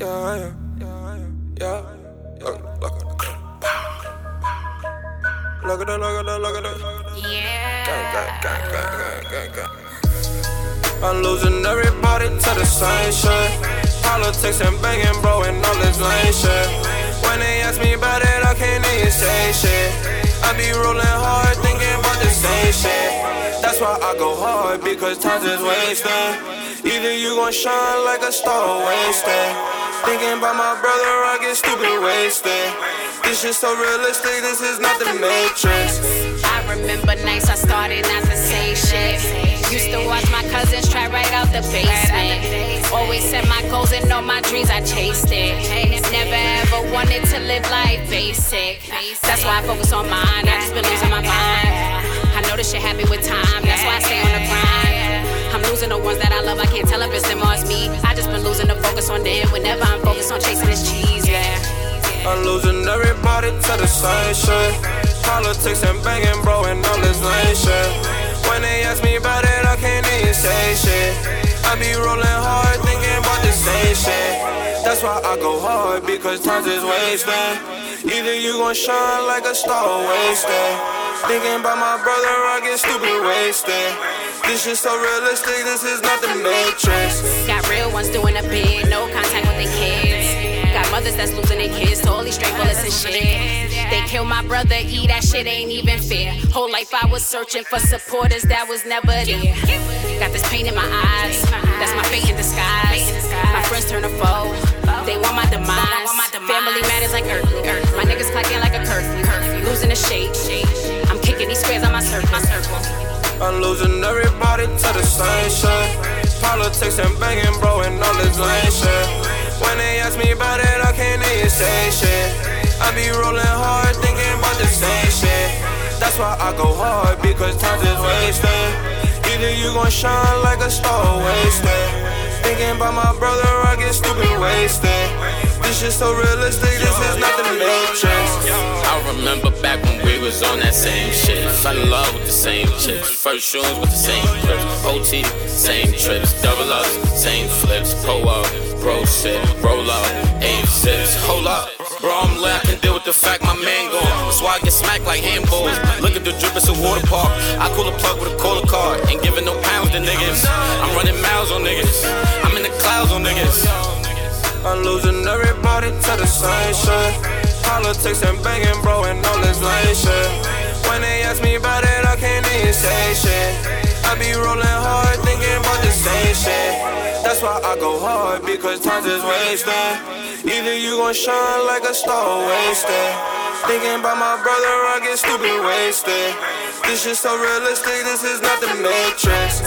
yeah, yeah, yeah, yeah. Look, at that, look at that, look at that. Yeah. Gang, gang, gang, gang, gang, gang. I'm losing everybody to the same shit. Politics and banging, bro, and all this lame shit. When they ask me about it, I can't even say shit. I be rolling hard, thinking about the same shit. That's why I go hard, because time is wasting. Either you gon' shine like a star wasted. Thinking about my brother, I get stupid wasted. This shit so realistic, this is not the matrix. I remember nights I started not to say shit. Used to watch my cousins try right out the basement. Always set my goals and all my dreams, I chased it. Never ever wanted to live life basic. That's why I focus on mine. I just been to the shit. Politics and banging, bro, and all this lame shit. When they ask me about it, I can't even say shit. I be rolling hard, thinking about the same shit. That's why I go hard, because times is wasting. Either you gon' shine like a star or wasted. Thinking about my brother, I get stupid wasted. This shit so realistic, this is not the matrix. Got real ones doing a bid, no contact with the kids. Mothers that's losing their kids to all these straight bullets and shit. They killed my brother, E, that shit ain't even fair. Whole life I was searching for supporters that was never there. Got this pain in my eyes, that's my fate in disguise. My friends turn a foe, they want my demise. Family matters like earthly earth. My niggas clocking like a curfew. Losing the shape. I'm kicking these squares on my circle. I'm losing everybody to the same shit. Politics and banging, bro, and all this lame say shit. I be rolling hard, thinking about the same shit. That's why I go hard, because time is wasting. Either you gon' shine like a star wasted. Thinking about my brother, I get stupid wasted. This shit so realistic, this is not the matrix. I remember was on that same shit. Fell in love with the same chicks. First shoes with the same grips. OT, same trips. Double ups, same flips. Pull up, bro shit. Roll up, aim sips. Hold up. Bro, I'm lit, I can deal with the fact my man gone. That's why I get smacked like handballs. Look at the drip, it's a water park. I call a plug with a caller card. Ain't giving no pounds to niggas. I'm running miles on niggas. I'm in the clouds on niggas. I'm losing everybody to the same shit. Politics and banging, bro, and all this lame shit. When they ask me about it, I can't even say shit. I be rolling hard, thinking about the same shit. That's why I go hard, because times is wasting. Either you gon' shine like a star wasted. Thinking about my brother, I get stupid wasted. This shit so realistic, this is not the matrix.